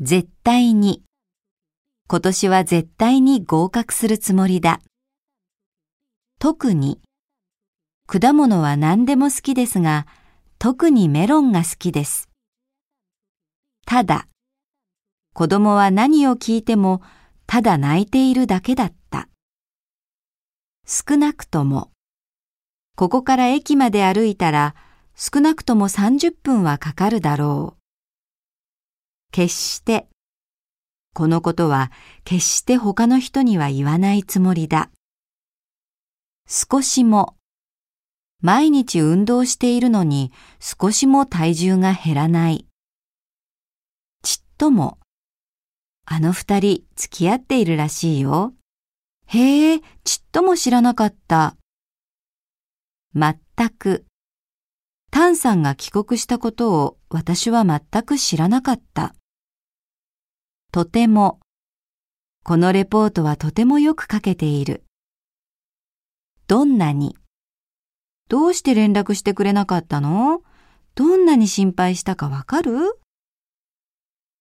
絶対に。今年は絶対に合格するつもりだ。特に。果物は何でも好きですが、特にメロンが好きです。ただ。子供は何を聞いても、ただ泣いているだけだった。少なくとも。ここから駅まで歩いたら、少なくとも30分はかかるだろう。決して。このことは決して他の人には言わないつもりだ。少しも。毎日運動しているのに少しも体重が減らない。ちっとも。あの二人付き合っているらしいよ。へえ、ちっとも知らなかった。まったく。タンさんが帰国したことを私は全く知らなかった。とても。このレポートはとてもよく書けている。どんなに？どうして連絡してくれなかったの？どんなに心配したかわかる？